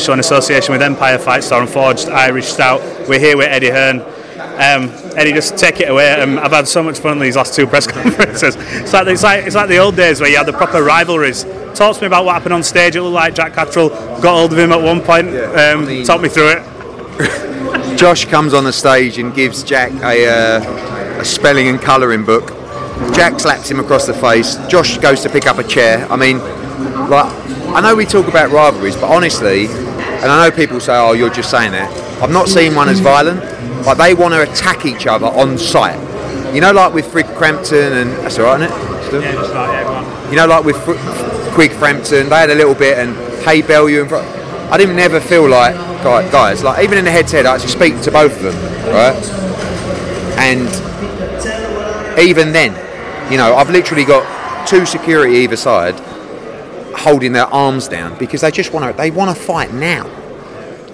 So in association with Empire Fight Store and Forged Irish Stout, we're here with Eddie Hearn. Um, Eddie, just take it away. Um, I've had so much fun these last two press conferences. It's like, it's, like, it's like the old days where you had the proper rivalries. Talk to me about what happened on stage. It looked like Jack Catterall got hold of him at one point. Um, talk me through it. Josh comes on the stage and gives Jack a, uh, a spelling and colouring book. Jack slaps him across the face. Josh goes to pick up a chair. I mean, like, I know we talk about rivalries, but honestly, and I know people say, "Oh, you're just saying that." I've not seen one as violent. but they want to attack each other on sight. You know, like with Frig Crampton and that's all right, isn't it? Still? Yeah, just like, on. You know, like with Fr- Quigg Frampton, they had a little bit, and Haye Bellew and. Fr- I didn't never feel like guys like even in the head-to-head, I actually speak to both of them, right? And even then, you know, I've literally got two security either side holding their arms down because they just want to they want to fight now.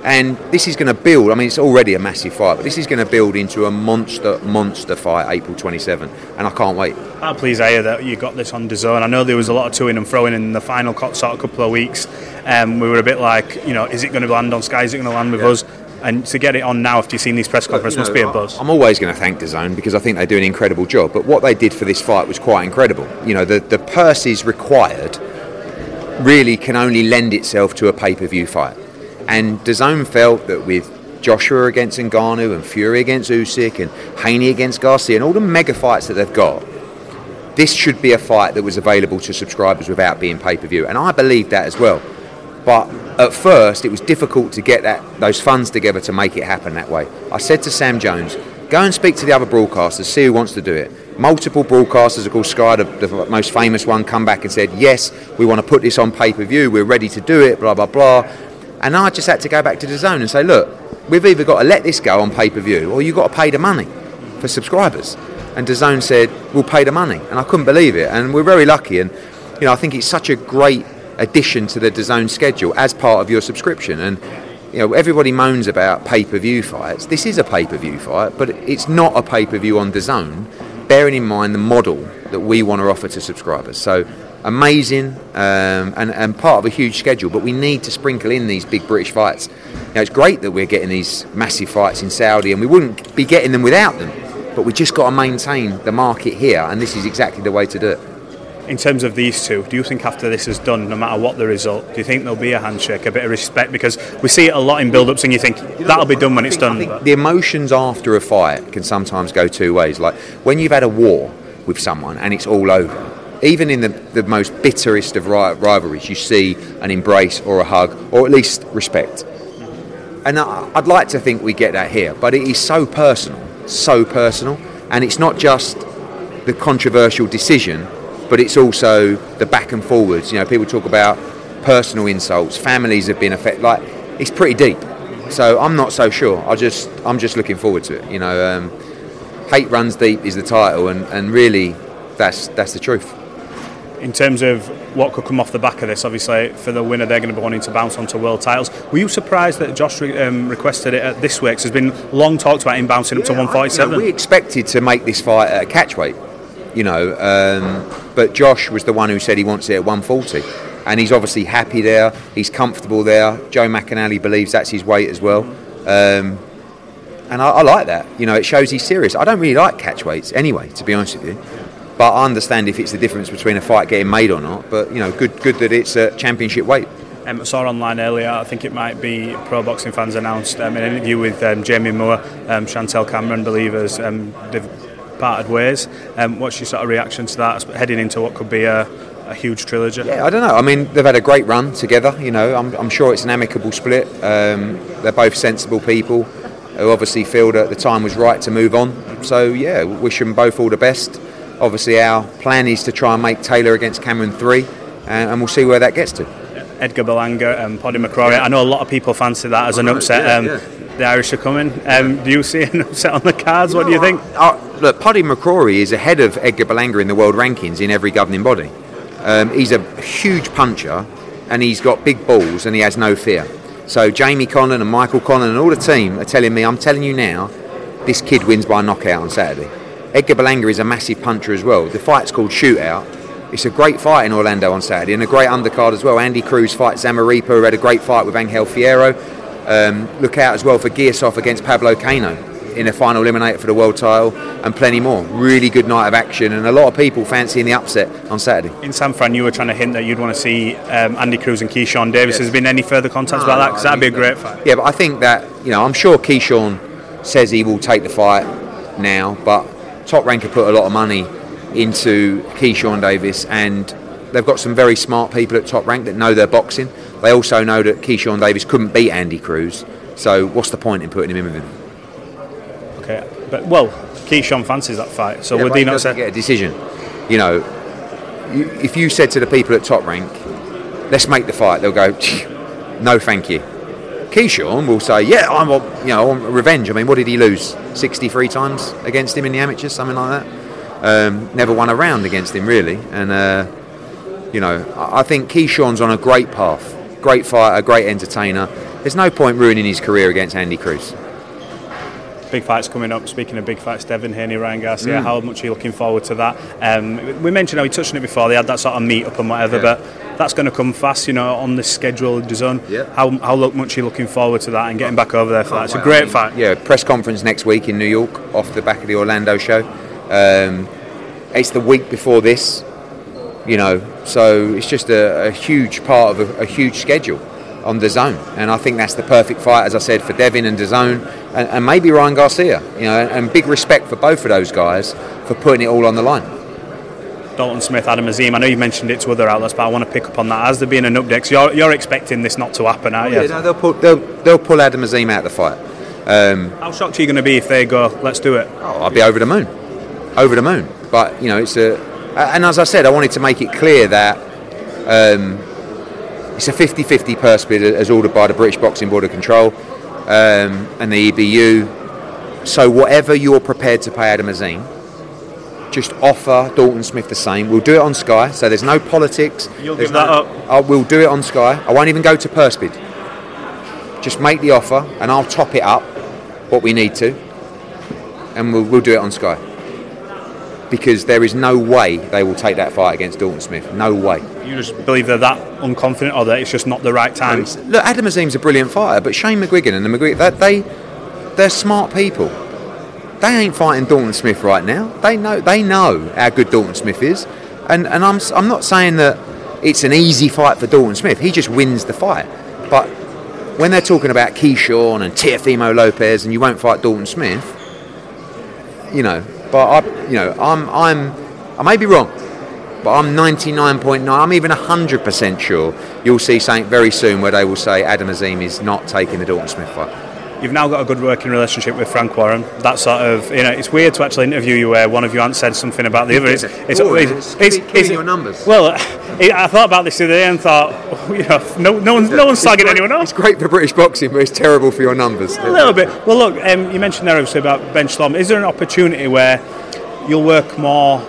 And this is going to build. I mean, it's already a massive fight, but this is going to build into a monster, monster fight, April 27, and I can't wait. I'm pleased to hear that you got this on DAZN. I know there was a lot of toing and throwing in the final sort of couple of weeks. Um, we were a bit like, you know, is it going to land on Sky? Is it going to land with us? And to get it on now after you've seen these press conferences must know, be a buzz. I'm always going to thank DAZN because I think they do an incredible job. But what they did for this fight was quite incredible. You know, the, the purses required really can only lend itself to a pay-per-view fight. And DAZN felt that with Joshua against Ngannou and Fury against Usyk and Haney against Garcia and all the mega fights that they've got, this should be a fight that was available to subscribers without being pay-per-view. And I believe that as well. But at first, it was difficult to get that those funds together to make it happen that way. I said to Sam Jones, go and speak to the other broadcasters, see who wants to do it. Multiple broadcasters, of course, Sky, the, the most famous one, come back and said, yes, we want to put this on pay-per-view, we're ready to do it, blah, blah, blah. And I just had to go back to DAZN and say, look, we've either got to let this go on pay-per-view or you've got to pay the money for subscribers. And DAZN said, we'll pay the money. And I couldn't believe it. And we're very lucky. And, you know, I think it's such a great addition to the DAZN schedule as part of your subscription. And, you know, everybody moans about pay-per-view fights. This is a pay-per-view fight, but it's not a pay-per-view on DAZN, bearing in mind the model that we want to offer to subscribers. So amazing um, and, and part of a huge schedule, but we need to sprinkle in these big British fights. Now, it's great that we're getting these massive fights in Saudi, and we wouldn't be getting them without them. But we just got to maintain the market here, and this is exactly the way to do it. In terms of these two, do you think after this is done, no matter what the result, do you think there'll be a handshake, a bit of respect? Because we see it a lot in build-ups, and you think that'll be done when it's done. The emotions after a fight can sometimes go two ways. Like when you've had a war with someone and it's all over, even in the, the most bitterest of ri- rivalries, you see an embrace or a hug or at least respect. And I- I'd like to think we get that here, but it is so personal, so personal. And it's not just the controversial decision, but it's also the back and forwards. You know, people talk about personal insults, families have been affected. Like, it's pretty deep. So I'm not so sure. I just, I'm just looking forward to it. You know, um, hate runs deep is the title, and, and really, that's that's the truth. in terms of what could come off the back of this, obviously for the winner they're going to be wanting to bounce onto world titles. Were you surprised that Josh um, requested it at this weight? Because there's been long talked about him bouncing up to 147. You know, we expected to make this fight at a catch weight, you know, um, but Josh was the one who said he wants it at 140. And he's obviously happy there. He's comfortable there. Joe McNally believes that's his weight as well. Um, and I, I, like that. You know, it shows he's serious. I don't really like catch weights anyway, to be honest with you. But I understand if it's the difference between a fight getting made or not. But you know, good, good that it's a championship weight. Um, I saw online earlier. I think it might be pro boxing fans announced um, an interview with um, Jamie Moore, um, Chantelle Cameron, believers. Um, they've parted ways. Um, what's your sort of reaction to that, heading into what could be a a huge trilogy? Yeah, I don't know. I mean, they've had a great run together. You know, I'm, I'm sure it's an amicable split. Um, they're both sensible people who obviously feel that the time was right to move on. So yeah, wish them both all the best. Obviously, our plan is to try and make Taylor against Cameron three, and, and we'll see where that gets to. Edgar Berlanga and Paddy McCrory. I know a lot of people fancy that as an upset. Um. The Irish are coming. Um, do you see an upset on the cards? What do you think? Uh, look, Paddy McCrory is ahead of Edgar Berlanga in the world rankings in every governing body. Um, he's a huge puncher and he's got big balls and he has no fear. So Jamie Conlan and Michael Conlan and all the team are telling me, I'm telling you now, this kid wins by knockout on Saturday. Edgar Berlanga is a massive puncher as well. The fight's called Shootout. It's a great fight in Orlando on Saturday and a great undercard as well. Andy Cruz fights Zamarripa, who had a great fight with Angel Fierro. Um, look out as well for Giyasov against Pablo Cano in a final eliminator for the world title, and plenty more. Really good night of action, and a lot of people fancying the upset on Saturday. In San Fran, you were trying to hint that you'd want to see um, Andy Cruz and Keyshawn Davis. Yes. Has there been any further contacts no, about that? Because that'd be a great fight. Yeah, but I think that you know, I'm sure Keyshawn says he will take the fight now, but Top Rank have put a lot of money into Keyshawn Davis, and they've got some very smart people at Top Rank that know their boxing. They also know that Keyshawn Davis couldn't beat Andy Cruz, so what's the point in putting him in with him? Okay, but well, Keyshawn fancies that fight, so yeah, would he not say get a decision? You know, you, if you said to the people at Top Rank, "Let's make the fight," they'll go, "No, thank you." Keyshawn will say, "Yeah, I'm, you know, I want revenge." I mean, what did he lose? Sixty-three times against him in the amateurs, something like that. Um, never won a round against him, really. And uh, you know, I think Keyshawn's on a great path. Great fighter, great entertainer. There's no point ruining his career against Andy Cruz big fights coming up. Speaking of big fights, Devin Haney, Ryan Garcia, mm. how much are you looking forward to that? Um, we mentioned how we touched on it before. They had that sort of meet up and whatever, yeah. but that's going to come fast, you know, on the schedule zone. Yeah. How how much are you looking forward to that and getting back over there for that? It's a great I mean, fight. Yeah, press conference next week in New York off the back of the Orlando show. Um, it's the week before this, you know, so it's just a, a huge part of a, a huge schedule on DAZN, and I think that's the perfect fight, as I said, for Devin and DAZN, and, and maybe Ryan Garcia. You know, and big respect for both of those guys for putting it all on the line. Dalton Smith, Adam Azim. I know you mentioned it to other outlets, but I want to pick up on that. As there being an update, you're, you're expecting this not to happen, aren't you? Yeah, no, they'll, pull, they'll, they'll pull Adam Azim out of the fight. Um, How shocked are you going to be if they go, let's do it? Oh, I'll be over the moon. Over the moon. But, you know, it's a. And as I said, I wanted to make it clear that um, it's a 50-50 purse bid as ordered by the British Boxing Board of Control um, and the EBU. So whatever you're prepared to pay Adam Azim, just offer Dalton Smith the same. We'll do it on Sky, so there's no politics. You'll there's give that up. I we'll do it on Sky. I won't even go to purse bid. Just make the offer, and I'll top it up what we need to, and we'll, we'll do it on Sky because there is no way they will take that fight against Dalton Smith. No way. You just believe they're that unconfident, or that it's just not the right time. No, look, Adam Azim's a brilliant fighter, but Shane McGuigan and the McGuigan, they, they're smart people. They ain't fighting Dalton Smith right now. They know they know how good Dalton Smith is, and and I'm I'm not saying that it's an easy fight for Dalton Smith. He just wins the fight, but when they're talking about Keyshawn and Teofimo Lopez and you won't fight Dalton Smith, you know, but I, you know, I'm, I'm, I may be wrong, but I'm 99.9, I'm even 100% sure you'll see something very soon where they will say Adam Azim is not taking the Dalton Smith fight. You've now got a good working relationship with Frank Warren. That sort of, you know, it's weird to actually interview you where one of you hasn't said something about the other. It's, it's, oh, it's, it's, it's, it's your numbers. Well, I thought about this the other day and thought, you know, no, no one's, no one's slagging great, anyone off. It's great for British boxing, but it's terrible for your numbers. A little bit. Well, look, um, you mentioned there obviously about Ben Shalom. Is there an opportunity where you'll work more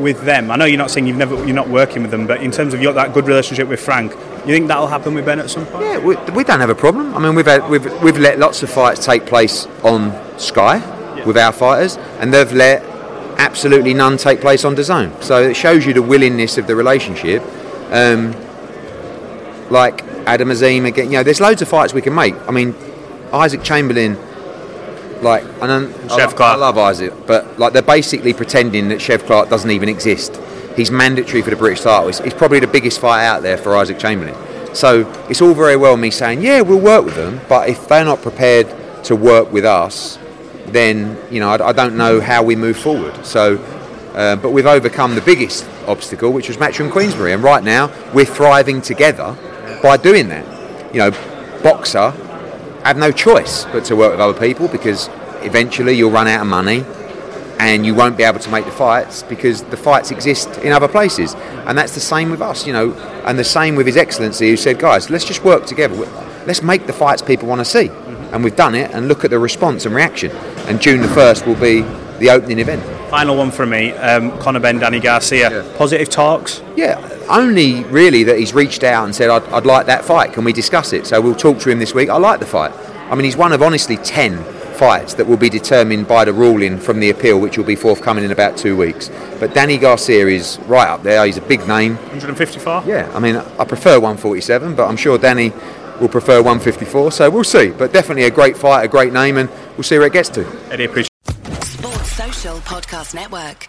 with them? I know you're not saying you've never you're not working with them, but in terms of your, that good relationship with Frank, you think that'll happen with Ben at some point? Yeah, we, we don't have a problem. I mean, we've had, we've we've let lots of fights take place on Sky yeah. with our fighters, and they've let absolutely none take place on DAZN. So it shows you the willingness of the relationship. Um, like Adam Azim again, you know, there's loads of fights we can make. I mean, Isaac Chamberlain like I, don't, Chef I, Clark. I love Isaac, but like they're basically pretending that Chev Clarke doesn't even exist. He's mandatory for the British title. It's, it's probably the biggest fight out there for Isaac Chamberlain. So it's all very well me saying, yeah, we'll work with them, but if they're not prepared to work with us, then you know I, I don't know how we move forward. So, uh, but we've overcome the biggest obstacle, which was Matchroom Queensberry, and right now we're thriving together by doing that. You know, Boxxer have no choice but to work with other people because eventually you'll run out of money and you won't be able to make the fights because the fights exist in other places. And that's the same with us, you know, and the same with His Excellency who said, guys, let's just work together. Let's make the fights people want to see. Mm-hmm. And we've done it and look at the response and reaction. And June the 1st will be the opening event. Final one for me, um, Conor Benn, Danny Garcia. Yeah. Positive talks? Yeah, only really that he's reached out and said, I'd, I'd, like that fight. Can we discuss it? So we'll talk to him this week. I like the fight. I mean, he's one of honestly 10 fights that will be determined by the ruling from the appeal, which will be forthcoming in about two weeks. But Danny Garcia is right up there. He's a big name. 154? Yeah, I mean, I prefer 147, but I'm sure Danny will prefer 154. So we'll see. But definitely a great fight, a great name, and we'll see where it gets to. Eddie, appreciate Sports Social Podcast Network.